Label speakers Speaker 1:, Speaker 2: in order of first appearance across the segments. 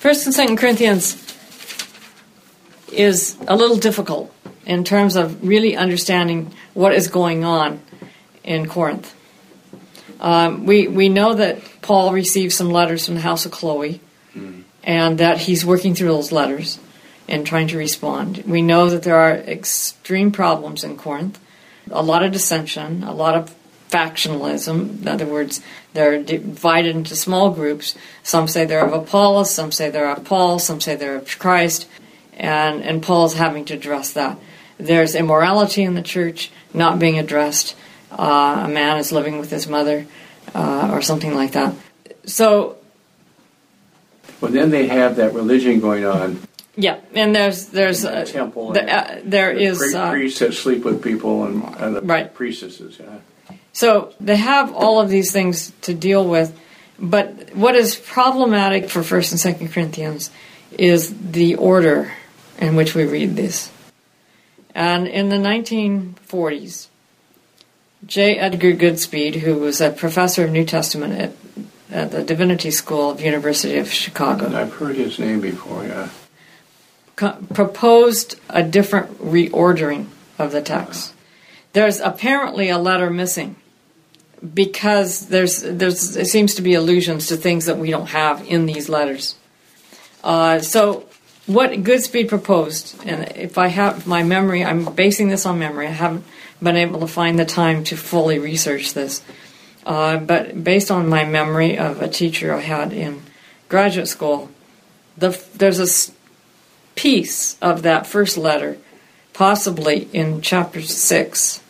Speaker 1: First and Second Corinthians is a little difficult in terms of really understanding what is going on in Corinth. Um, we we know that Paul received some letters from the house of Chloe, mm. and that he's working through those letters and trying to respond. We know that there are extreme problems in Corinth, a lot of dissension, a lot of factionalism. In other words, they're divided into small groups. Some say they're of Apollos, some say they're of Paul, some say they're of Christ, and and Paul's having to address that. There's immorality in the church not being addressed. Uh, a man is living with his mother, uh, or something like that. So.
Speaker 2: Well, then they have that religion going on.
Speaker 1: Yeah, and there's there's a
Speaker 2: temple.
Speaker 1: The, uh, there
Speaker 2: the
Speaker 1: is
Speaker 2: uh, priests that sleep with people and, and the
Speaker 1: right.
Speaker 2: priestesses. Yeah.
Speaker 1: So they have all of these things to deal with, but what is problematic for First and Second Corinthians is the order in which we read this. And in the 1940s, J. Edgar Goodspeed, who was a professor of New Testament at, at the Divinity School of University of Chicago, And
Speaker 2: I've heard his name before. Yeah,
Speaker 1: co- proposed a different reordering of the text. There's apparently a letter missing because there's there's seems to be allusions to things that we don't have in these letters. Uh, so what Goodspeed proposed, and if I have my memory, I'm basing this on memory. I haven't been able to find the time to fully research this, uh, but based on my memory of a teacher I had in graduate school, the, there's a piece of that first letter, possibly in chapter six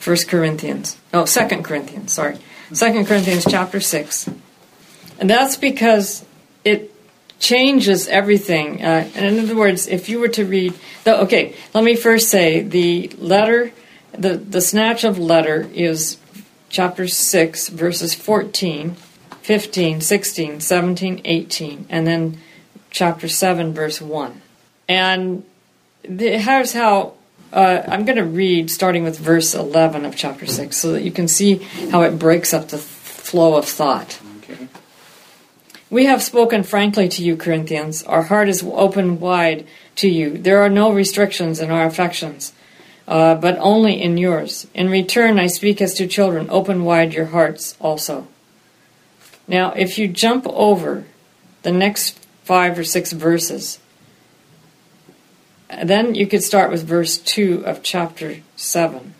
Speaker 1: First Corinthians. Oh, Second Corinthians, sorry. Second Corinthians chapter 6. And that's because it changes everything. Uh, and in other words, if you were to read, the, okay, let me first say the letter, the, the snatch of letter is chapter 6, verses 14, 15, 16, 17, 18, and then chapter 7, verse 1. And here's how uh, I'm going to read starting with verse 11 of chapter 6 so that you can see how it breaks up the flow of thought. Okay. We have spoken frankly to you, Corinthians. Our heart is open wide to you. There are no restrictions in our affections, uh, but only in yours. In return, I speak as to children. Open wide your hearts also. Now, if you jump over the next five or six verses, then you could start with verse 2 of chapter 7.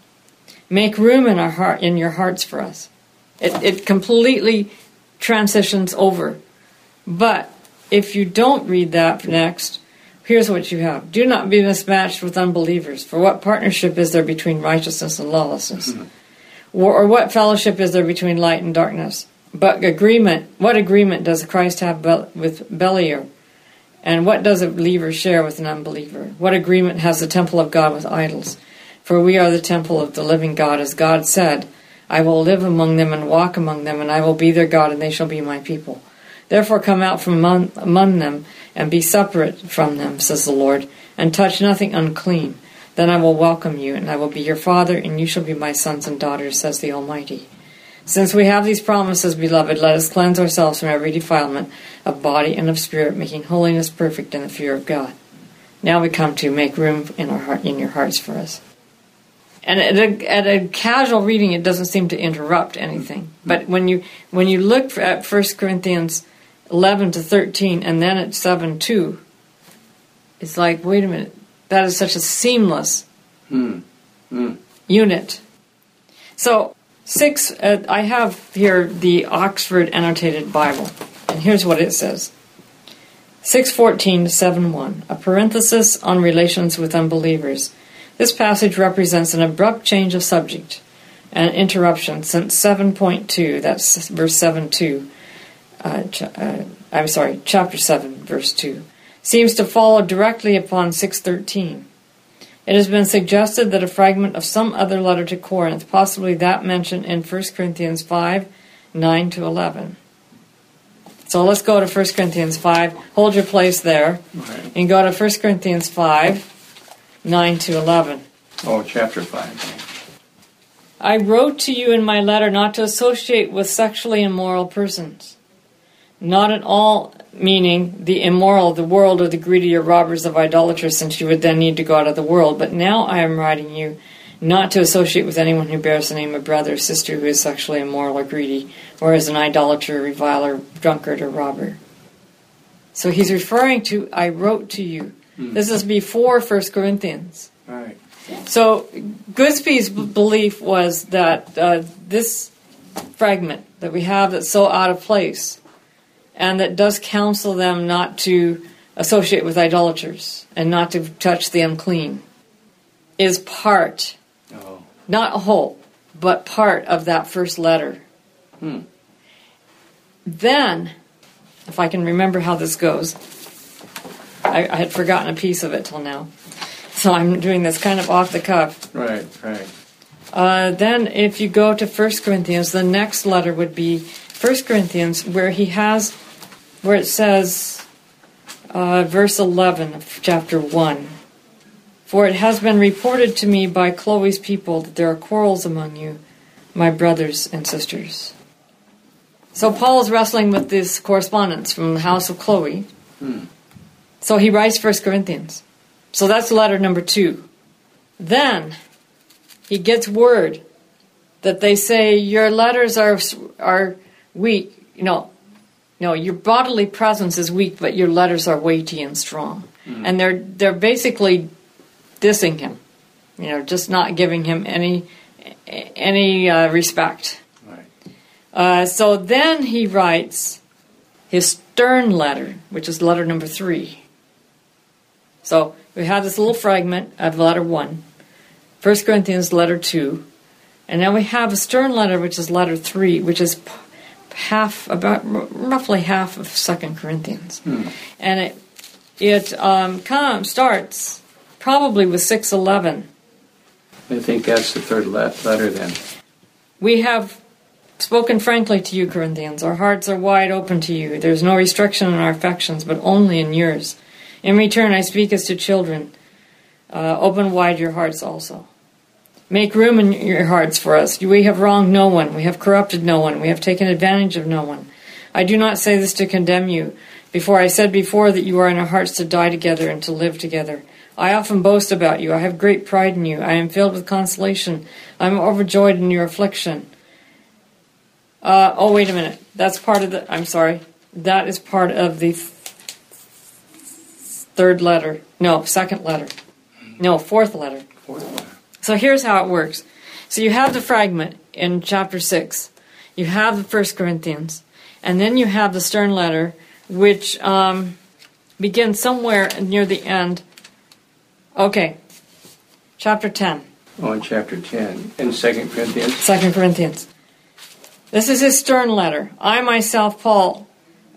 Speaker 1: Make room in our heart in your hearts for us. It, it completely transitions over. But if you don't read that next, here's what you have. Do not be mismatched with unbelievers. For what partnership is there between righteousness and lawlessness? Mm-hmm. Or, or what fellowship is there between light and darkness? But agreement, what agreement does Christ have with Beliar? And what does a believer share with an unbeliever? What agreement has the temple of God with idols? For we are the temple of the living God, as God said, I will live among them and walk among them, and I will be their God, and they shall be my people. Therefore come out from among, among them, and be separate from them, says the Lord, and touch nothing unclean. Then I will welcome you, and I will be your father, and you shall be my sons and daughters, says the Almighty. Since we have these promises, beloved, let us cleanse ourselves from every defilement of body and of spirit, making holiness perfect in the fear of God. Now we come to make room in our heart, in your hearts for us. And at a, at a casual reading, it doesn't seem to interrupt anything. But when you when you look at 1 Corinthians 11 to 13, and then at 7 2, it's like, wait a minute, that is such a seamless
Speaker 2: mm. Mm.
Speaker 1: unit. So Six, uh, I have here the Oxford Annotated Bible, and here's what it says 614 to 71, a parenthesis on relations with unbelievers. This passage represents an abrupt change of subject, an interruption, since 7.2, that's verse 7 2, uh, ch- uh, I'm sorry, chapter 7, verse 2, seems to follow directly upon 613. It has been suggested that a fragment of some other letter to Corinth, possibly that mentioned in 1 Corinthians 5 9 to 11. So let's go to 1 Corinthians 5. Hold your place there. Okay. And go to 1 Corinthians 5 9 to 11.
Speaker 2: Oh, chapter 5.
Speaker 1: I wrote to you in my letter not to associate with sexually immoral persons Not at all meaning the immoral of the world or the greedy or robbers of idolaters, since you would then need to go out of the world. But now I am writing you not to associate with anyone who bears the name of brother or sister who is sexually immoral or greedy, or is an idolater, reviler, drunkard, or robber. So he's referring to, I wrote to you. This is before First Corinthians.
Speaker 2: Right.
Speaker 1: So Goodspeed's b- belief was that uh, this fragment that we have that's so out of place and that does counsel them not to associate with idolaters and not to touch the unclean is part,
Speaker 2: Oh.
Speaker 1: not a whole, but part of that first letter.
Speaker 2: Hmm.
Speaker 1: Then, if I can remember how this goes, I, I had forgotten a piece of it till now. So I'm doing this kind of off the cuff.
Speaker 2: Right, right.
Speaker 1: Uh, then, if you go to 1 Corinthians, the next letter would be 1 Corinthians, where he has, where it says, uh, verse 11 of chapter 1. For it has been reported to me by Chloe's people that there are quarrels among you, my brothers and sisters. So Paul is wrestling with this correspondence from the house of Chloe.
Speaker 2: Hmm.
Speaker 1: So he writes 1 Corinthians. So that's letter number two. Then he gets word that they say your letters are are weak. You know, no, your bodily presence is weak, but your letters are weighty and strong. And they're they're basically dissing him. You know, just not giving him any any uh, respect.
Speaker 2: Right.
Speaker 1: Uh, so then he writes his stern letter, which is letter number three. So we have this little fragment of letter one, 1 Corinthians letter two, and then we have a stern letter, which is letter three, which is half, about r- roughly half of Second Corinthians, and it it um, come, starts probably with six eleven.
Speaker 2: I think that's the third le- letter then.
Speaker 1: We have spoken frankly to you, Corinthians. Our hearts are wide open to you. There's no restriction in our affections, but only in yours. In return, I speak as to children. Uh, open wide your hearts also. Make room in your hearts for us. We have wronged no one. We have corrupted no one. We have taken advantage of no one. I do not say this to condemn you. Before I said before that you are in our hearts to die together and to live together. I often boast about you. I have great pride in you. I am filled with consolation. I am overjoyed in your affliction. Uh, oh, wait a minute. That's part of the. I'm sorry. That is part of the th- third letter. No, second letter. No, fourth letter.
Speaker 2: Fourth letter.
Speaker 1: So here's how it works. So you have the fragment in chapter 6. You have the First Corinthians. And then you have the stern letter, which um, begins somewhere near the end. Okay. Chapter 10.
Speaker 2: Oh, in chapter 10. In 2 Corinthians.
Speaker 1: Second Corinthians. This is his stern letter. I myself, Paul,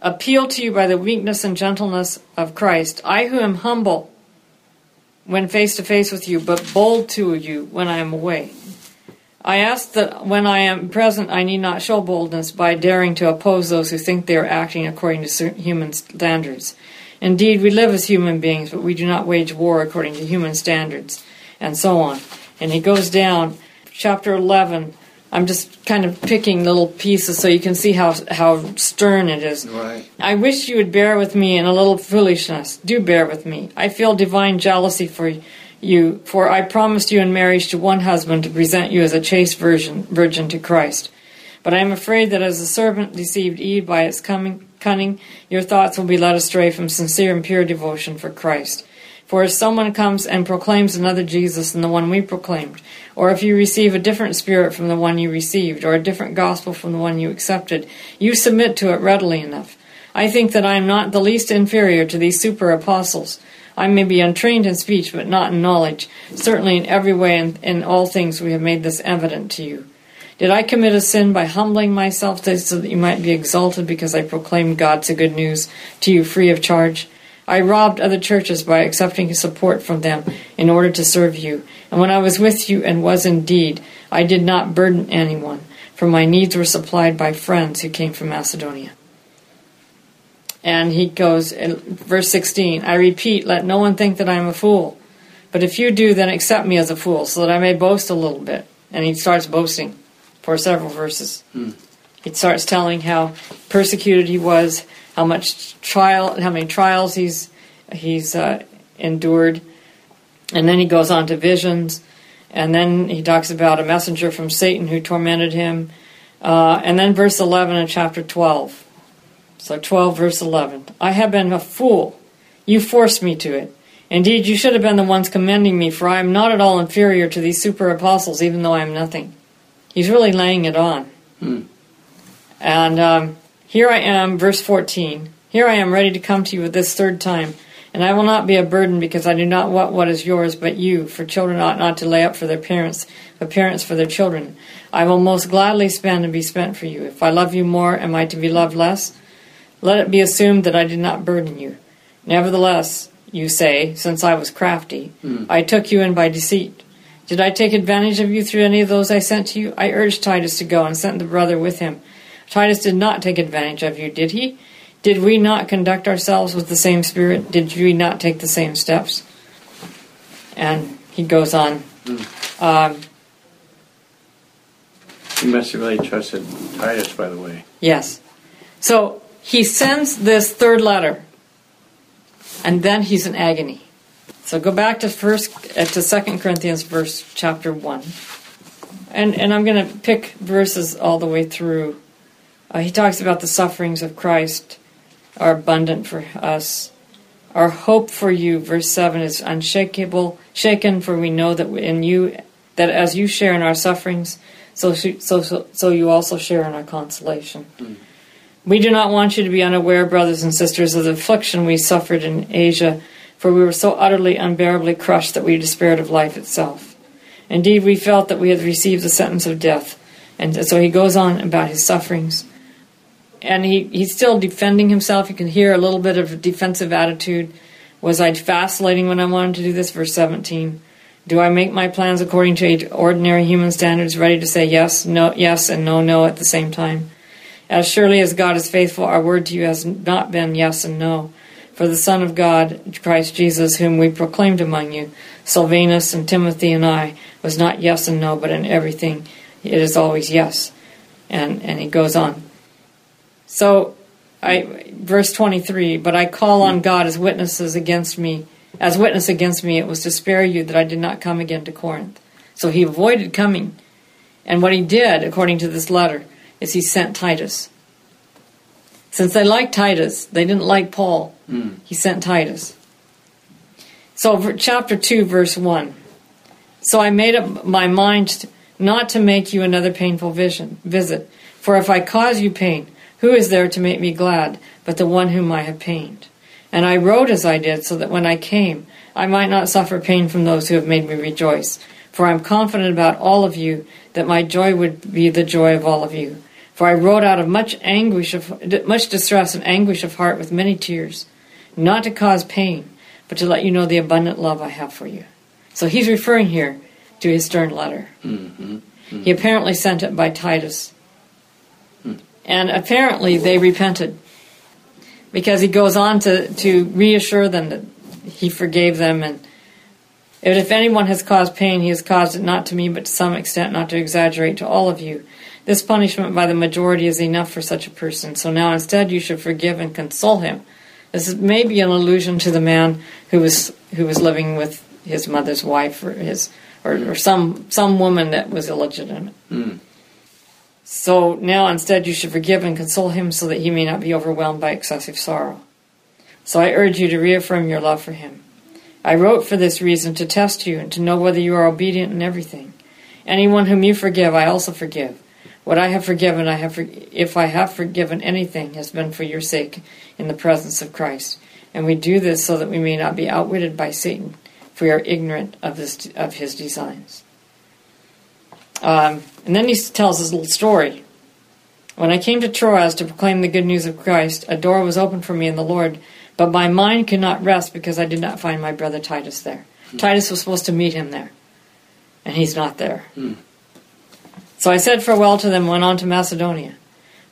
Speaker 1: appeal to you by the weakness and gentleness of Christ. I who am humble when face to face with you, but bold to you when I am away. I ask that when I am present, I need not show boldness by daring to oppose those who think they are acting according to human standards. Indeed, we live as human beings, but we do not wage war according to human standards, and so on. And he goes down, chapter 11. I'm just kind of picking little pieces so you can see how, how stern it is.
Speaker 2: Right.
Speaker 1: I wish you would bear with me in a little foolishness. Do bear with me. I feel divine jealousy for you, for I promised you in marriage to one husband to present you as a chaste virgin, virgin to Christ. But I am afraid that as the serpent deceived Eve by its coming, cunning, your thoughts will be led astray from sincere and pure devotion for Christ. For if someone comes and proclaims another Jesus than the one we proclaimed, or if you receive a different spirit from the one you received, or a different gospel from the one you accepted, you submit to it readily enough. I think that I am not the least inferior to these super apostles. I may be untrained in speech, but not in knowledge. Certainly in every way and in all things we have made this evident to you. Did I commit a sin by humbling myself so that you might be exalted because I proclaimed God's good news to you free of charge? I robbed other churches by accepting support from them in order to serve you. And when I was with you and was indeed, I did not burden anyone, for my needs were supplied by friends who came from Macedonia. And he goes, in verse 16, I repeat, let no one think that I am a fool. But if you do, then accept me as a fool, so that I may boast a little bit. And he starts boasting for several verses. Hmm. He starts telling how persecuted he was, how much trial, how many trials he's he's uh, endured, and then he goes on to visions, and then he talks about a messenger from Satan who tormented him, uh, and then verse eleven in chapter twelve. So twelve verse eleven. I have been a fool. You forced me to it. Indeed, you should have been the ones commending me, for I am not at all inferior to these super apostles, even though I am nothing. He's really laying it on.
Speaker 2: Hmm.
Speaker 1: And um, here I am, verse 14. Here I am ready to come to you at this third time, and I will not be a burden because I do not want what is yours but you, for children ought not to lay up for their parents, but parents for their children. I will most gladly spend and be spent for you. If I love you more, am I to be loved less? Let it be assumed that I did not burden you. Nevertheless, you say, since I was crafty, hmm. I took you in by deceit. Did I take advantage of you through any of those I sent to you? I urged Titus to go and sent the brother with him. Titus did not take advantage of you, did he? Did we not conduct ourselves with the same spirit? Did we not take the same steps? And he goes on. Um,
Speaker 2: He must have really trusted Titus, by the way.
Speaker 1: yes. So he sends this third letter, and then he's in agony. So go back to first uh, to Second Corinthians, verse chapter one, and and I'm going to pick verses all the way through. Uh, he talks about the sufferings of Christ are abundant for us. Our hope for you, verse seven, is unshakable, shaken. For we know that in you, that as you share in our sufferings, so so so, so you also share in our consolation. We do not want you to be unaware, brothers and sisters, of the affliction we suffered in Asia, for we were so utterly unbearably crushed that we despaired of life itself. Indeed, we felt that we had received the sentence of death. And so he goes on about his sufferings. And he, he's still defending himself. You can hear a little bit of a defensive attitude. Was I vacillating when I wanted to do this? Verse 17. Do I make my plans according to ordinary human standards, ready to say yes, no, yes, and no, no at the same time? As surely as God is faithful, our word to you has not been yes and no. For the Son of God, Christ Jesus, whom we proclaimed among you, Silvanus and Timothy and I, was not yes and no, but in everything it is always yes. And and he goes on. So I verse twenty three, but I call on hmm. God as witnesses against me as witness against me, it was to spare you that I did not come again to Corinth. So he avoided coming. And what he did, according to this letter, is he sent Titus. Since they liked Titus, they didn't like Paul. Hmm. He sent Titus. So, chapter 2, verse 1. So I made up my mind not to make you another painful vision, visit. For if I cause you pain, who is there to make me glad but the one whom I have pained? And I wrote as I did, so that when I came, I might not suffer pain from those who have made me rejoice. For I am confident about all of you that my joy would be the joy of all of you. For I wrote out of much anguish of much distress and anguish of heart with many tears, not to cause pain, but to let you know the abundant love I have for you. So he's referring here to his stern letter.
Speaker 2: Mm-hmm.
Speaker 1: He apparently sent it by Titus. And apparently they repented. Because he goes on to, to reassure them that he forgave them and if anyone has caused pain, he has caused it not to me, but to some extent, not to exaggerate, to all of you. This punishment by the majority is enough for such a person. So now instead you should forgive and console him. This is maybe an allusion to the man who was who was living with his mother's wife or his or, or some some woman that was illegitimate.
Speaker 2: Mm.
Speaker 1: So now instead you should forgive and console him so that he may not be overwhelmed by excessive sorrow. So I urge you to reaffirm your love for him. I wrote for this reason to test you and to know whether you are obedient in everything. Anyone whom you forgive, I also forgive. What I have forgiven, I have, for- if I have forgiven anything, has been for your sake in the presence of Christ. And we do this so that we may not be outwitted by Satan, for we are ignorant of his, of his designs. Um, and then he tells his little story. When I came to Troas to proclaim the good news of Christ, a door was opened for me in the Lord, but my mind could not rest because I did not find my brother Titus there. Titus was supposed to meet him there, and he's not there.
Speaker 2: Hmm.
Speaker 1: So I said farewell to them and went on to Macedonia.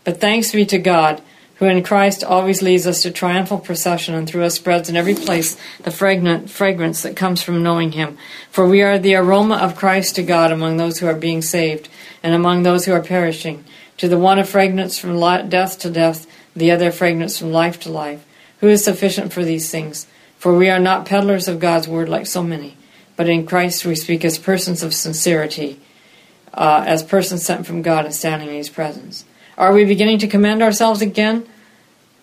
Speaker 1: But thanks be to God, who in Christ always leads us to triumphal procession and through us spreads in every place the fragrant fragrance that comes from knowing him. For we are the aroma of Christ to God among those who are being saved and among those who are perishing. To the one a fragrance from death to death, the other a fragrance from life to life. Who is sufficient for these things? For we are not peddlers of God's word like so many, but in Christ we speak as persons of sincerity, uh, as persons sent from God and standing in His presence. Are we beginning to commend ourselves again?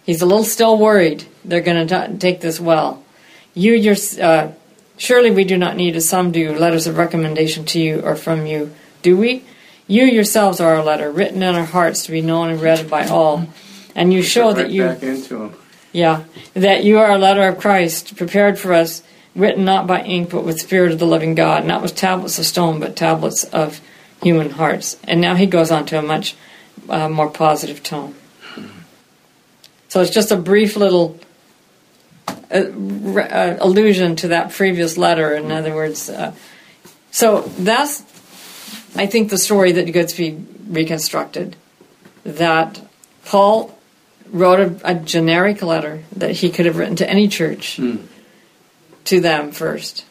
Speaker 1: He's a little still worried they're going to take this well. You, your, uh, surely we do not need, as some do, letters of recommendation to you or from you, do we? You yourselves are our letter, written in our hearts to be known and read by all, and you show
Speaker 2: Right
Speaker 1: that you.
Speaker 2: back into them.
Speaker 1: Yeah, that you are a letter of Christ, prepared for us, written not by ink, but with spirit of the living God, not with tablets of stone, but tablets of human hearts. And now he goes on to a much uh, more positive tone. So it's just a brief little uh, re- uh, allusion to that previous letter. In other words, uh, so that's, I think, the story that gets to be reconstructed. That Paul wrote a, a generic letter that he could have written to any church to them first.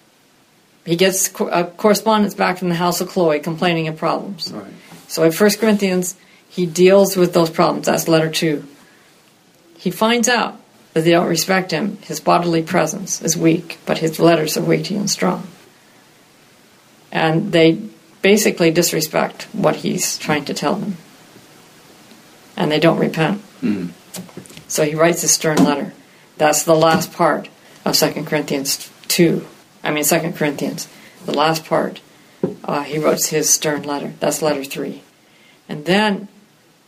Speaker 1: He gets co- a correspondence back from the house of Chloe complaining of problems.
Speaker 2: Right.
Speaker 1: So in 1 Corinthians, he deals with those problems. That's letter 2. He finds out that they don't respect him. His bodily presence is weak, but his letters are weighty and strong. And they basically disrespect what he's trying to tell them. And they don't repent.
Speaker 2: Mm.
Speaker 1: So he writes a stern letter. That's the last part of 2 Corinthians 2. I mean, 2 Corinthians. The last part, uh, he wrote his stern letter. That's letter 3. And then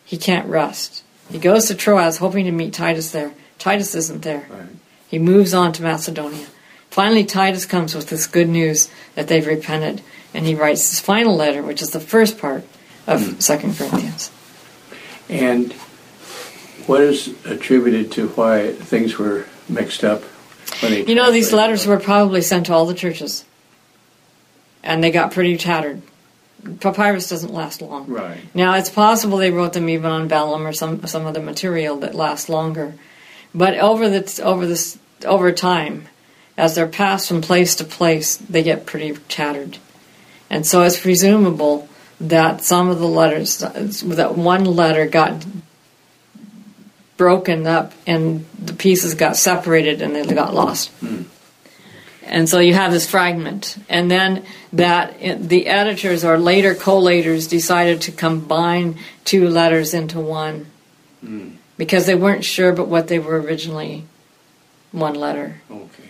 Speaker 1: he can't rest. He goes to Troas hoping to meet Titus there. Titus isn't there.
Speaker 2: Right.
Speaker 1: He moves on to Macedonia. Finally, Titus comes with this good news that they've repented, and he writes his final letter, which is the first part of hmm. Second Corinthians.
Speaker 2: And what is attributed to why things were mixed up
Speaker 1: You know, these letters were probably sent to all the churches, and they got pretty tattered. Papyrus doesn't last long.
Speaker 2: Right.
Speaker 1: Now, it's possible they wrote them even on vellum or some some other material that lasts longer, but over the over this over time, as they're passed from place to place, they get pretty tattered, and so it's presumable that some of the letters that one letter got broken up and the pieces got separated and they got lost. And so you have this fragment, and then that the editors or later collators decided to combine two letters into one hmm. because they weren't sure but what they were originally one letter.
Speaker 2: Okay.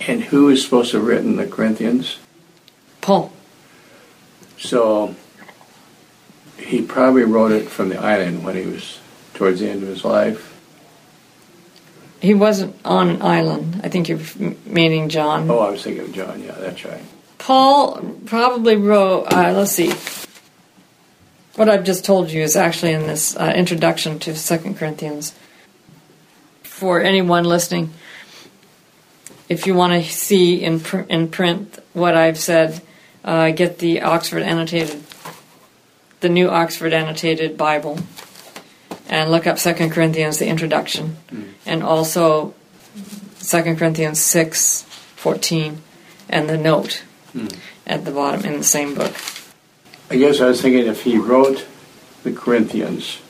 Speaker 2: And who is supposed to have written the Corinthians?
Speaker 1: Paul.
Speaker 2: So he probably wrote it from the island when he was towards the end of his life.
Speaker 1: He wasn't on an island. I think you're meaning John.
Speaker 2: Oh, I was thinking of John. Yeah, that's right.
Speaker 1: Paul probably wrote, uh, let's see, what I've just told you is actually in this uh, introduction to Second Corinthians. For anyone listening, if you want to see in, pr- in print what I've said, uh, get the Oxford Annotated, the new Oxford Annotated Bible, and look up Second Corinthians, the introduction, mm. and also Second Corinthians six fourteen, and the note mm. at the bottom in the same book.
Speaker 2: I guess I was thinking if he wrote the Corinthians,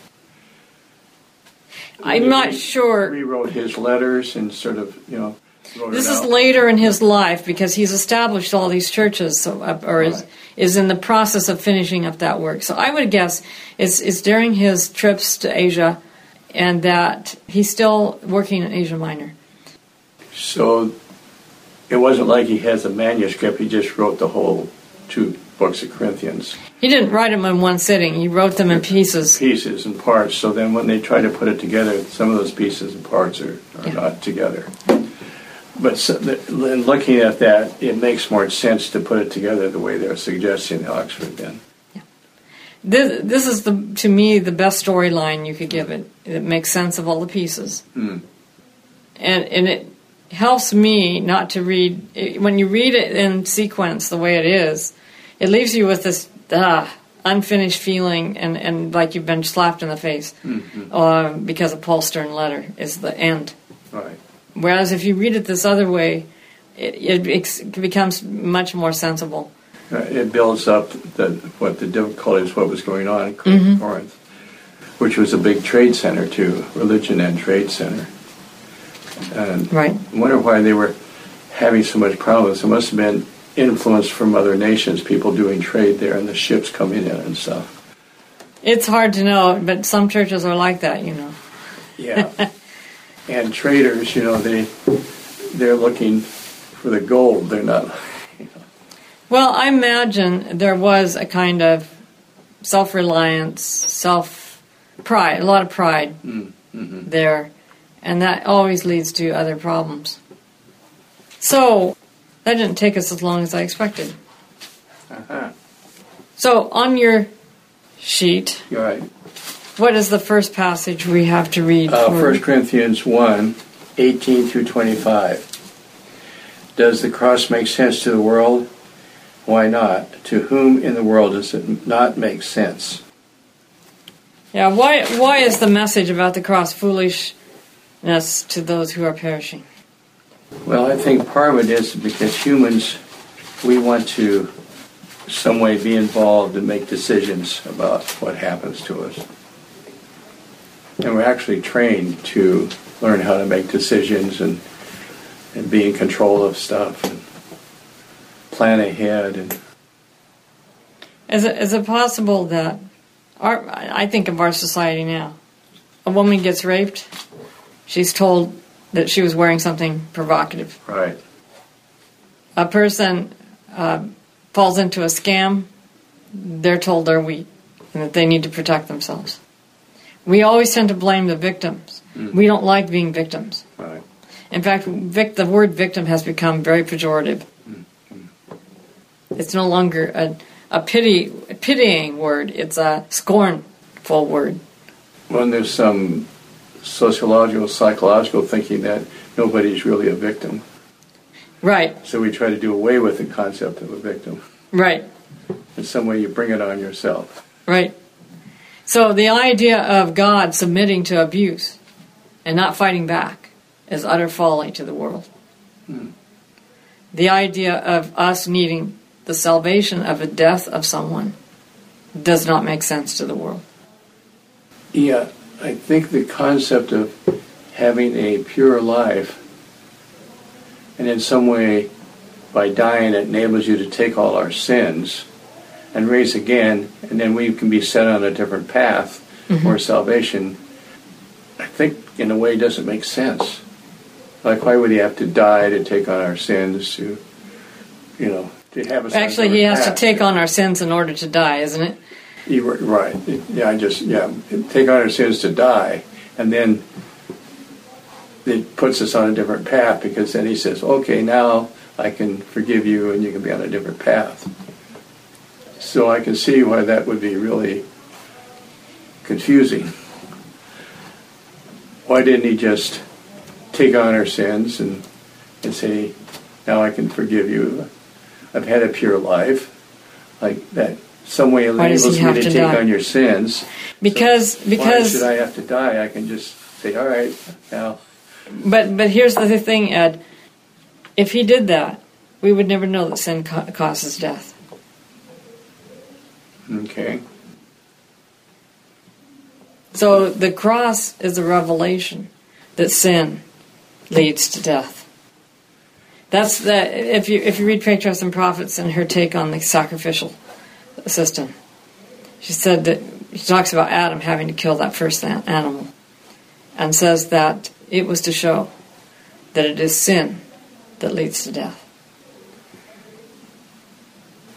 Speaker 1: I'm not sure.
Speaker 2: rewrote his letters and sort of, you know,
Speaker 1: This is
Speaker 2: out.
Speaker 1: later in his life because he's established all these churches, so, uh, or is,
Speaker 2: Right.
Speaker 1: is in the process of finishing up that work. So I would guess it's, it's during his trips to Asia, and that he's still working in Asia Minor.
Speaker 2: So it wasn't like he has a manuscript, he just wrote the whole two books of Corinthians,
Speaker 1: He didn't write them in one sitting; he wrote them in pieces.
Speaker 2: pieces and parts. So then when they try to put it together, some of those pieces and parts are, are
Speaker 1: Yeah.
Speaker 2: not together. But so, the, in looking at that, it makes more sense to put it together the way they're suggesting in Oxford then.
Speaker 1: This, this is the to me the best storyline you could give it. It makes sense of all the pieces,
Speaker 2: Mm.
Speaker 1: and and it helps me not to read it, when you read it in sequence the way it is. It leaves you with this ah, unfinished feeling, and, and like you've been slapped in the face
Speaker 2: Mhm.
Speaker 1: uh, because a Paul Stern letter is the end.
Speaker 2: Right.
Speaker 1: Whereas if you read it this other way, it, it, becomes much more sensible.
Speaker 2: Uh, It builds up the, what the difficulties, what was going on in
Speaker 1: Mm-hmm.
Speaker 2: Corinth, which was a big trade center too, religion and trade center. And
Speaker 1: Right.
Speaker 2: I wonder why they were having so much problems. It must have been influence from other nations, people doing trade there, and the ships coming in and stuff.
Speaker 1: It's hard to know, but some churches are like that, you know.
Speaker 2: Yeah. and traders, you know, they they're looking for the gold. They're not.
Speaker 1: Well, I imagine there was a kind of self reliance, self pride, a lot of pride there, and that always leads to other problems. So, that didn't take us as long as I expected.
Speaker 2: Uh-huh.
Speaker 1: So, on your sheet,
Speaker 2: You're right.
Speaker 1: What is the first passage we have to read?
Speaker 2: Uh, 1 Corinthians 1, 18 through 25. Does the cross make sense to the world? Why not? To whom in the world does it not make sense?
Speaker 1: Yeah, why, why is the message about the cross foolishness to those who are perishing?
Speaker 2: Well, I think part of it is because humans, we want to some way be involved and make decisions about what happens to us. And we're actually trained to learn how to make decisions and, and be in control of stuff and plan ahead and
Speaker 1: Is it, is it possible that our, I think of our society now, a woman gets raped, she's told that she was wearing something provocative.
Speaker 2: right.
Speaker 1: A person uh, falls into a scam, they're told they're weak and that they need to protect themselves. We always tend to blame the victims. Mm. We don't like being victims.
Speaker 2: Right.
Speaker 1: In fact, vic- the word victim has become very pejorative. Mm, mm. It's no longer a, a pity a pitying word, it's a scornful word.
Speaker 2: Well, there's some sociological, psychological thinking that nobody's really a victim.
Speaker 1: Right,
Speaker 2: So we try to do away with the concept of a victim.
Speaker 1: right,
Speaker 2: In some way, you bring it on yourself.
Speaker 1: right. So the idea of God submitting to abuse and not fighting back is utter folly to the world. Hmm. The idea of us needing the salvation of a death of someone does not make sense to the world.
Speaker 2: Yeah, I think the concept of having a pure life, and in some way, by dying, it enables you to take all our sins and raise again, and then we can be set on a different path mm-hmm. for salvation. I think, in a way, doesn't make sense. Like, why would he have to die to take on our sins? To, you know, to have us.
Speaker 1: Actually, he has to take on our sins in order to die, isn't it?
Speaker 2: You were- Right. Yeah, I just yeah take on our sins to die, and then it puts us on a different path because then he says, "Okay, now I can forgive you, and you can be on a different path." So I can see why that would be really confusing. Why didn't he just take on our sins and and say, "Now I can forgive you. I've had a pure life." Like that, some way
Speaker 1: Why
Speaker 2: enables
Speaker 1: he
Speaker 2: me
Speaker 1: have
Speaker 2: to
Speaker 1: to
Speaker 2: take
Speaker 1: die?
Speaker 2: on your sins.
Speaker 1: Because
Speaker 2: Why
Speaker 1: because
Speaker 2: should I have to die? I can just say, "All right, now."
Speaker 1: but but here's the thing, Ed. If he did that, we would never know that sin ca- causes death.
Speaker 2: Okay.
Speaker 1: So the cross is a revelation that sin leads to death. That's the if you if you read Patriarchs and Prophets and her take on the sacrificial system, she said that she talks about Adam having to kill that first animal, and says that it was to show that it is sin that leads to death.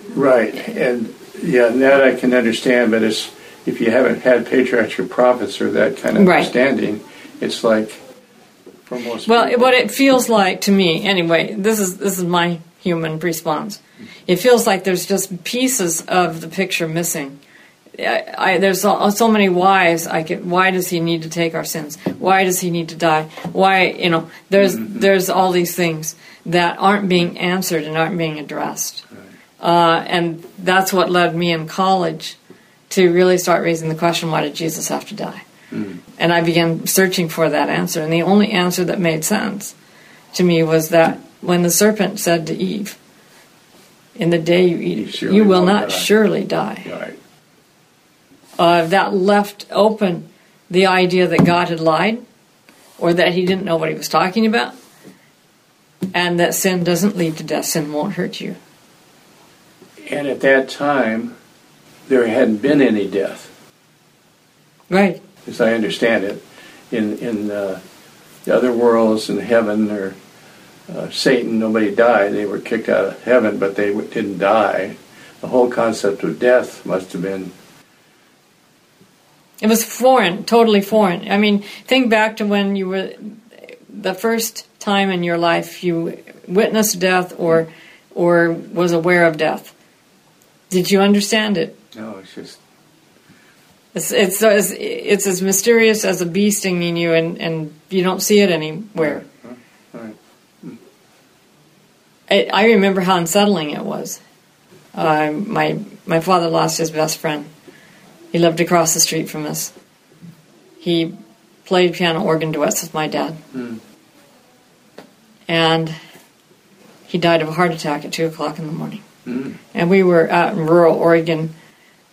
Speaker 2: Right, and yeah, that I can understand, but it's if you haven't had patriarchs or prophets or that kind of
Speaker 1: Right.
Speaker 2: understanding, it's like for most.
Speaker 1: Well,
Speaker 2: people,
Speaker 1: what it feels like to me, anyway, this is this is my human response. It feels like there's just pieces of the picture missing. I, I, there's so, so many whys. I get, why does he need to take our sins? Why does he need to die? Why, you know, there's mm-hmm. there's all these things that aren't being answered and aren't being addressed. Uh, and that's what led me in college to really start raising the question: Why did Jesus have to die? And I began searching for that answer. And the only answer that made sense to me was that when the serpent said to Eve, in the day you eat
Speaker 2: You
Speaker 1: it, you will
Speaker 2: won't die.
Speaker 1: surely die.
Speaker 2: Right.
Speaker 1: Uh, that left open the idea that God had lied or that he didn't know what he was talking about and that sin doesn't lead to death. Sin won't hurt you.
Speaker 2: And at that time, there hadn't been any death,
Speaker 1: Right.
Speaker 2: as I understand it. In in uh, the other worlds, in heaven or uh, Satan, nobody died. They were kicked out of heaven, but they w- didn't die. The whole concept of death must have been
Speaker 1: It was foreign, totally foreign. I mean, think back to when you were the first time in your life you witnessed death or or was aware of death. Did you understand it?
Speaker 2: no. It's just
Speaker 1: It's it's as it's as mysterious as a bee stinging you, and, and you don't see it anywhere.
Speaker 2: all right.
Speaker 1: I, I remember how unsettling it was. Uh, my my father lost his best friend. He lived across the street from us. He played piano organ duets with my dad,
Speaker 2: Hmm.
Speaker 1: and he died of a heart attack at two o'clock in the morning.
Speaker 2: Mm.
Speaker 1: And we were out in rural Oregon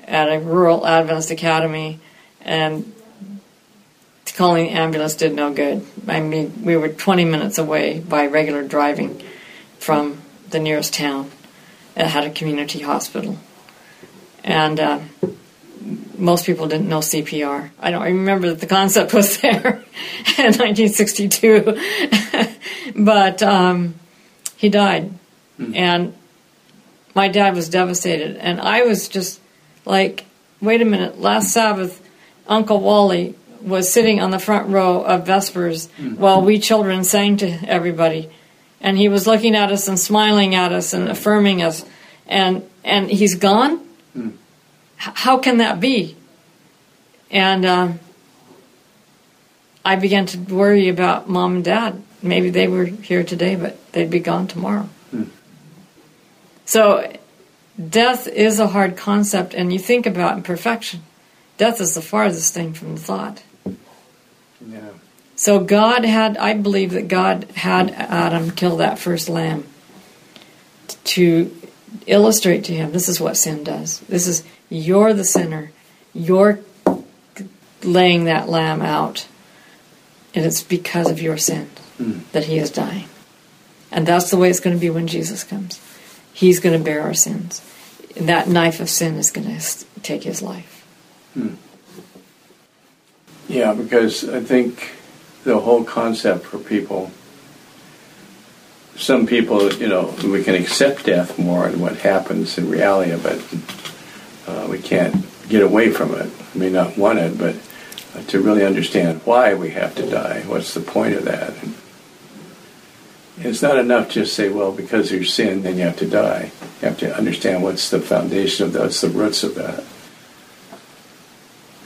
Speaker 1: at a rural Adventist academy, and calling the ambulance did no good. I mean, we were 20 minutes away by regular driving from the nearest town that had a community hospital. And uh, most people didn't know CPR. I don't remember that the concept was there in 1962, but um, he died. And my dad was devastated. And I was just like, wait a minute, last Sabbath, Uncle Wally was sitting on the front row of Vespers while we children sang to everybody. And he was looking at us and smiling at us and affirming us. And, and he's gone? H- How can that be? And um, I began to worry about mom and dad. Maybe they were here today, but they'd be gone tomorrow. So, death is a hard concept, and you think about imperfection. Death is the farthest thing from the thought.
Speaker 2: Yeah.
Speaker 1: So, God had, I believe that God had Adam kill that first lamb to illustrate to him this is what sin does. This is, you're the sinner. You're laying that lamb out. And it's because of your sin hmm. that he is dying. And that's the way it's going to be when Jesus comes. He's going to bear our sins. That knife of sin is going to take his life.
Speaker 2: Yeah, because I think the whole concept for people, some people, you know, we can accept death more and what happens in reality, but uh, we can't get away from it. We may not want it, but to really understand why we have to die, what's the point of that? And it's not enough just say, well, because there's sin, then you have to die. You have to understand what's the foundation of that, what's the roots of that.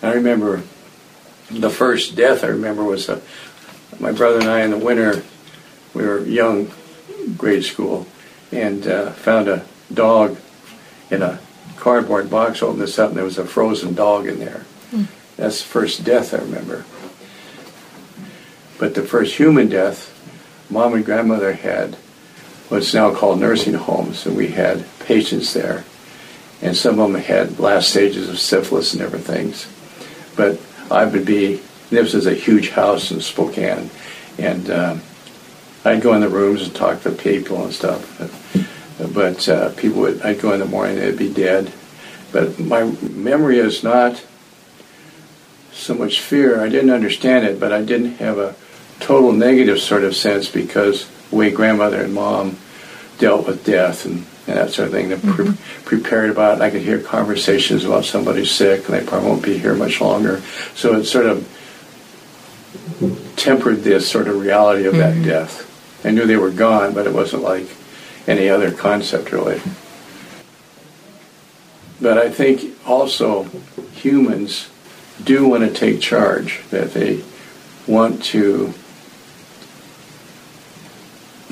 Speaker 2: I remember the first death I remember was uh, my brother and I in the winter. We were young, grade school, and uh, found a dog in a cardboard box. Opened this up, and there was a frozen dog in there. That's the first death I remember. But the first human death, mom and grandmother had what's now called nursing homes, and we had patients there, and some of them had last stages of syphilis and everything. But I would be. This is a huge house in Spokane, and um, I'd go in the rooms and talk to people and stuff. But, but uh, people would. I'd go in the morning; they'd be dead. But my memory is not so much fear. I didn't understand it, but I didn't have a total negative sort of sense because the way grandmother and mom dealt with death and, and that sort of thing. They pre- mm-hmm. prepared about it. I could hear conversations about somebody sick and they probably won't be here much longer. So it sort of tempered this sort of reality of that mm-hmm. death. I knew they were gone, but it wasn't like any other concept really. But I think also humans do want to take charge, that they want to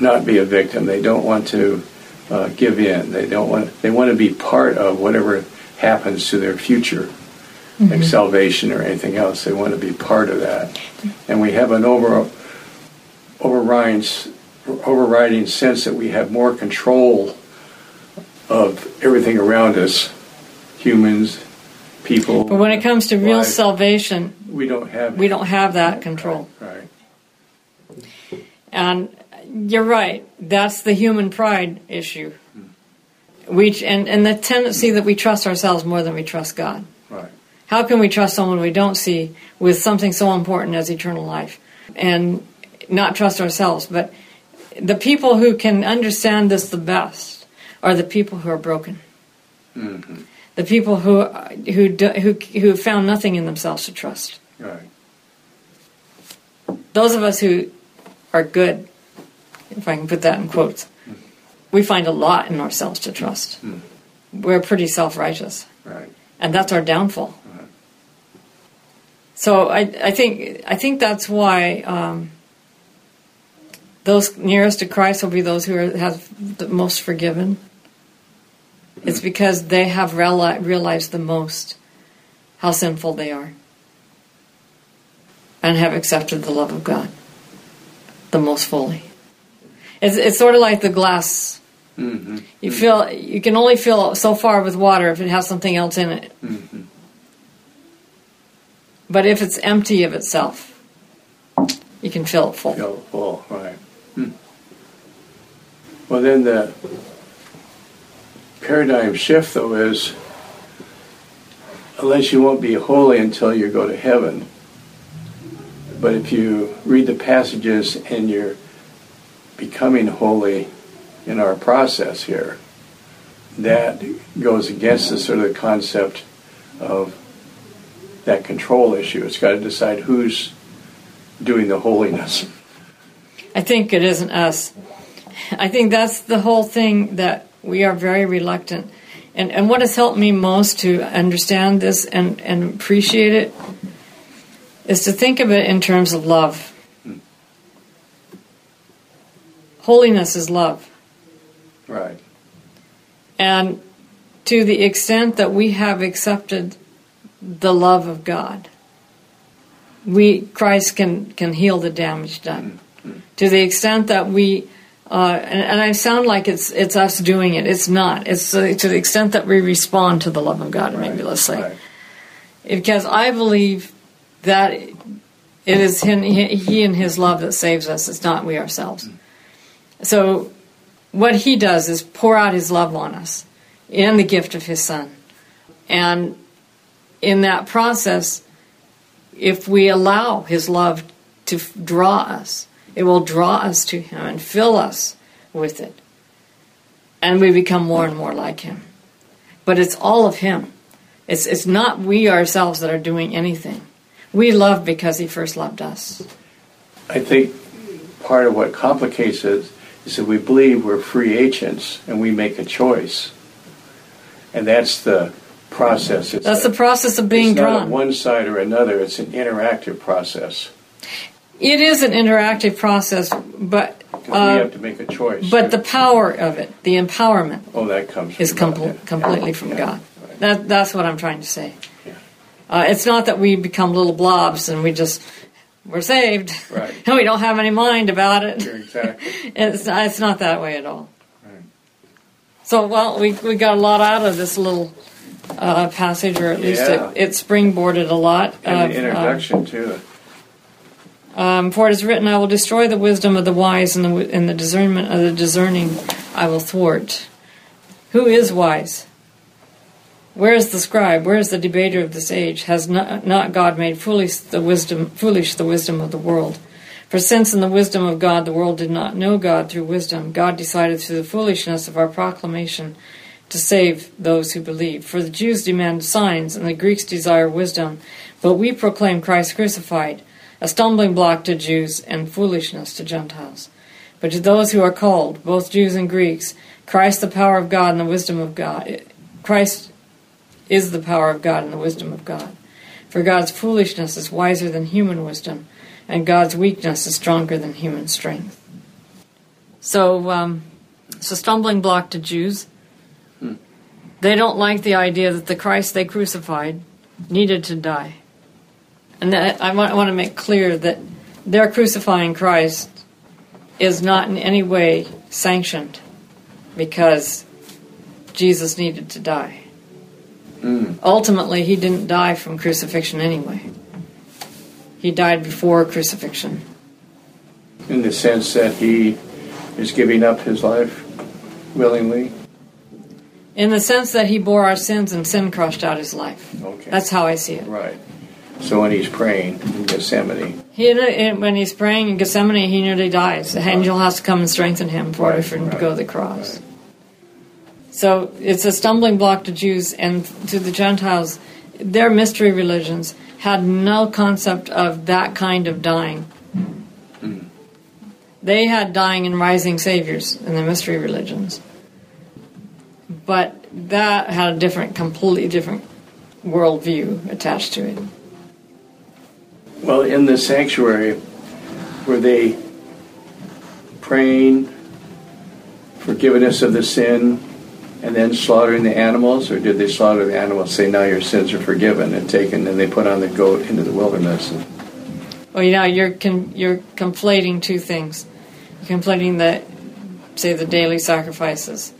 Speaker 2: not be a victim. They don't want to uh, give in. They don't want. They want to be part of whatever happens to their future, like salvation or anything else. They want to be part of that, and we have an over overriding overriding sense that we have more control of everything around us, humans, people.
Speaker 1: But when it comes to real salvation,
Speaker 2: we don't have
Speaker 1: we don't have that control.
Speaker 2: Right.
Speaker 1: And you're right. That's the human pride issue. We and and the tendency that we trust ourselves more than we trust God.
Speaker 2: Right.
Speaker 1: How can we trust someone we don't see with something so important as eternal life, and not trust ourselves? But the people who can understand this the best are the people who are broken.
Speaker 2: Mm-hmm.
Speaker 1: The people who who do, who who found nothing in themselves to trust.
Speaker 2: Right.
Speaker 1: Those of us who are good, if I can put that in quotes, we find a lot in ourselves to trust.
Speaker 2: Mm.
Speaker 1: We're pretty self righteous,
Speaker 2: Right.
Speaker 1: and that's our downfall.
Speaker 2: Right.
Speaker 1: So I, I think I think that's why um, those nearest to Christ will be those who are, have the most forgiven. It's because they have reali- realized the most how sinful they are and have accepted the love of God the most fully. It's, it's sort of like the glass.
Speaker 2: Mm-hmm.
Speaker 1: You feel you can only fill so far with water if it has something else in it.
Speaker 2: Mm-hmm.
Speaker 1: But if it's empty of itself, you can fill it full.
Speaker 2: Feel full. Right. Hmm. Well, then the paradigm shift, though, is unless you won't be holy until you go to heaven. But if you read the passages and you're becoming holy in our process here, that goes against the sort of the concept of that control issue. It's got to decide who's doing the holiness.
Speaker 1: I think it isn't us. I think that's the whole thing that we are very reluctant. And, and what has helped me most to understand this and, and appreciate it is to think of it in terms of love. Holiness is love.
Speaker 2: Right.
Speaker 1: And to the extent that we have accepted the love of God, we Christ can can heal the damage done. To the extent that we, uh, and, and I sound like it's it's us doing it. It's not. It's uh, to the extent that we respond to the love of God. Maybe let's say,
Speaker 2: Right.
Speaker 1: because I believe that it is him, he, he and His love that saves us. It's not we ourselves. So, what He does is pour out His love on us in the gift of His Son, and in that process, if we allow His love to draw us, it will draw us to Him and fill us with it, and we become more and more like Him. But it's all of Him. It's it's not we ourselves that are doing anything. We love because He first loved us.
Speaker 2: I think part of what complicates it is that we believe we're free agents and we make a choice. And that's the process. It's
Speaker 1: That's
Speaker 2: a-
Speaker 1: the process of being
Speaker 2: it's not
Speaker 1: drawn.
Speaker 2: one side or another, it's an interactive process.
Speaker 1: It is an interactive process, but
Speaker 2: 'Cause we
Speaker 1: uh,
Speaker 2: have to make a choice.
Speaker 1: but the power of it, the empowerment,
Speaker 2: oh, that comes
Speaker 1: is com-
Speaker 2: yeah.
Speaker 1: completely from
Speaker 2: Yeah,
Speaker 1: God.
Speaker 2: right.
Speaker 1: That, that's what I'm trying to say.
Speaker 2: Yeah.
Speaker 1: Uh, it's not that we become little blobs and we just we're saved
Speaker 2: Right.
Speaker 1: and we don't have any mind about it.
Speaker 2: Exactly.
Speaker 1: It's it's not that way at all.
Speaker 2: Right.
Speaker 1: So well, we we got a lot out of this little uh, passage, or at least
Speaker 2: Yeah.
Speaker 1: it, it springboarded a lot.
Speaker 2: And
Speaker 1: of,
Speaker 2: the introduction, too.
Speaker 1: Um, for it is written, "I will destroy the wisdom of the wise, and the and the discernment of the discerning I will thwart." Who is wise? Where is the scribe? Where is the debater of this age? Has not, not God made foolish the wisdom foolish the wisdom of the world? For since in the wisdom of God the world did not know God through wisdom, God decided through the foolishness of our proclamation to save those who believe. For the Jews demand signs, and the Greeks desire wisdom, but we proclaim Christ crucified, a stumbling block to Jews and foolishness to Gentiles. But to those who are called, both Jews and Greeks, Christ the power of God and the wisdom of God. Christ is the power of God and the wisdom of God. For God's foolishness is wiser than human wisdom, and God's weakness is stronger than human strength. So, um, it's a stumbling block to Jews. They don't like the idea that the Christ they crucified needed to die. And that, I, want, I want to make clear that their crucifying Christ is not in any way sanctioned because Jesus needed to die.
Speaker 2: Mm.
Speaker 1: Ultimately, he didn't die from crucifixion anyway. He died before crucifixion.
Speaker 2: In the sense that he is giving up his life willingly.
Speaker 1: In the sense that he bore our sins and sin crushed out his life.
Speaker 2: Okay.
Speaker 1: That's how I see it.
Speaker 2: right. So when he's praying in Gethsemane,
Speaker 1: He when he's praying in Gethsemane, he nearly dies. The angel has to come and strengthen him for,
Speaker 2: Right,
Speaker 1: for him to
Speaker 2: right,
Speaker 1: go to the cross.
Speaker 2: right.
Speaker 1: So it's a stumbling block to Jews and to the Gentiles. Their mystery religions had no concept of that kind of dying. They had dying and rising saviors in the mystery religions. But that had a different, completely different worldview attached to it.
Speaker 2: well, in the sanctuary, were they praying forgiveness of the sin and then slaughtering the animals, or did they slaughter the animals, say, now your sins are forgiven and taken, and they put on the goat into the wilderness?
Speaker 1: Well, you know, you're con- you're conflating two things. You're conflating the, say, the daily sacrifices,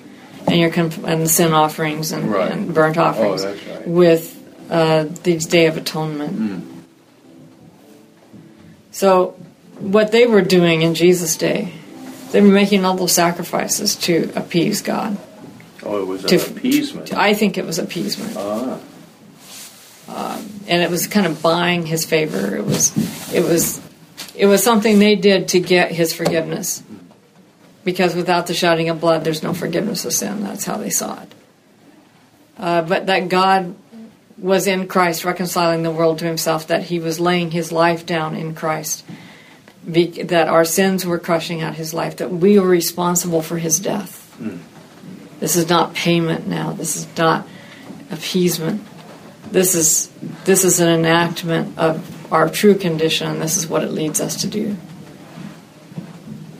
Speaker 1: and your conf- and the sin offerings and,
Speaker 2: Right.
Speaker 1: and burnt offerings
Speaker 2: Oh, right.
Speaker 1: with uh, the Day of Atonement.
Speaker 2: Mm.
Speaker 1: So, what they were doing in Jesus' day, they were making all those sacrifices to appease God.
Speaker 2: Oh, it was
Speaker 1: To-
Speaker 2: appeasement.
Speaker 1: I think it was appeasement.
Speaker 2: Ah,
Speaker 1: and it was kind of buying his favor. It was, it was, it was something they did to get his forgiveness. Because without the shedding of blood, there's no forgiveness of sin. That's how they saw it. Uh, but that God was in Christ, reconciling the world to Himself. That He was laying His life down in Christ. Be, that our sins were crushing out His life. That we were responsible for His death. This is not payment now. This is not appeasement this is this is an enactment of our true condition and this is what it leads us to do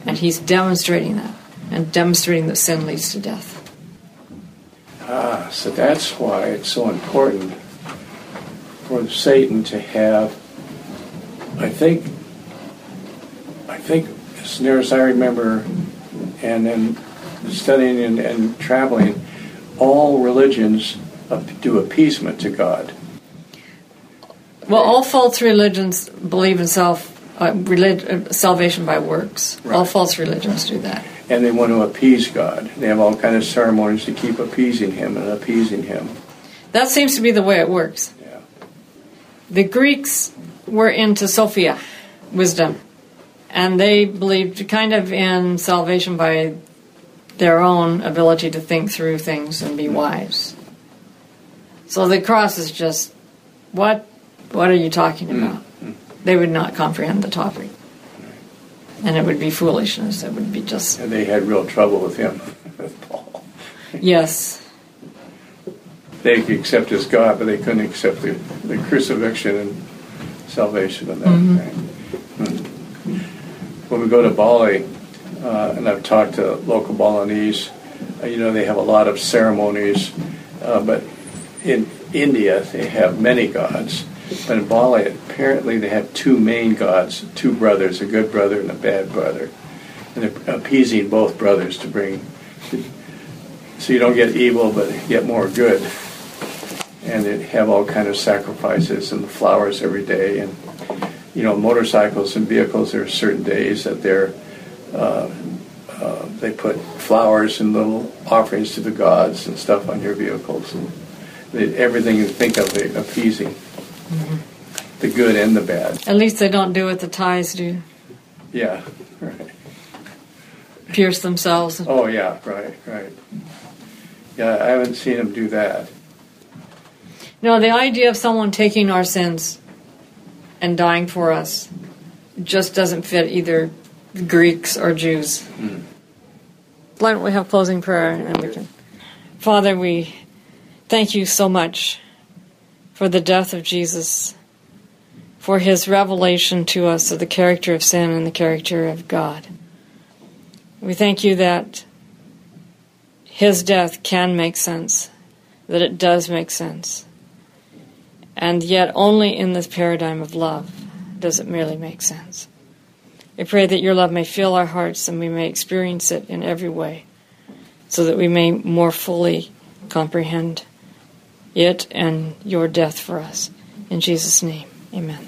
Speaker 1: and he's demonstrating that and demonstrating that sin leads to death
Speaker 2: ah, so that's why it's so important for Satan to have. I think. I think, as near as I remember, and then studying and, and traveling, all religions do appeasement to God.
Speaker 1: well all false religions believe in self uh, relig- uh, salvation by works All false religions do that
Speaker 2: and they want to appease God. They have all kind of ceremonies to keep appeasing Him and appeasing Him.
Speaker 1: that seems to be the way it works
Speaker 2: Yeah.
Speaker 1: the greeks were into sophia wisdom and they believed kind of in salvation by their own ability to think through things and be wise. So the cross is just what what are you talking about? They would not comprehend the topic. And it would be foolishness. It would be just
Speaker 2: And they had real trouble with him, with Paul.
Speaker 1: yes.
Speaker 2: They could accept as God, but they couldn't accept the, the crucifixion and salvation of that. Right? Hmm. When we go to Bali, uh, and I've talked to local Balinese, uh, you know, they have a lot of ceremonies, uh, but in India they have many gods. But in Bali, apparently they have two main gods, two brothers, a good brother and a bad brother. And they're appeasing both brothers to bring, so you don't get evil, but get more good and they have all kind of sacrifices and flowers every day and you know motorcycles and vehicles there are certain days that they're Uh, uh, they put flowers and little offerings to the gods and stuff on your vehicles and they, everything you think of they appeasing the good and the bad
Speaker 1: At least they don't do what the Thais do.
Speaker 2: yeah right
Speaker 1: Pierce themselves.
Speaker 2: oh yeah right right yeah i haven't seen them do that
Speaker 1: No, the idea of someone taking our sins and dying for us just doesn't fit either Greeks or Jews. Hmm. Why don't we have closing prayer and we can. Father, we thank you so much for the death of Jesus, for his revelation to us of the character of sin and the character of God. We thank you that his death can make sense, that it does make sense. And yet, only in this paradigm of love does it merely make sense. We pray that your love may fill our hearts and we may experience it in every way, so that we may more fully comprehend it and your death for us. In Jesus' name, amen.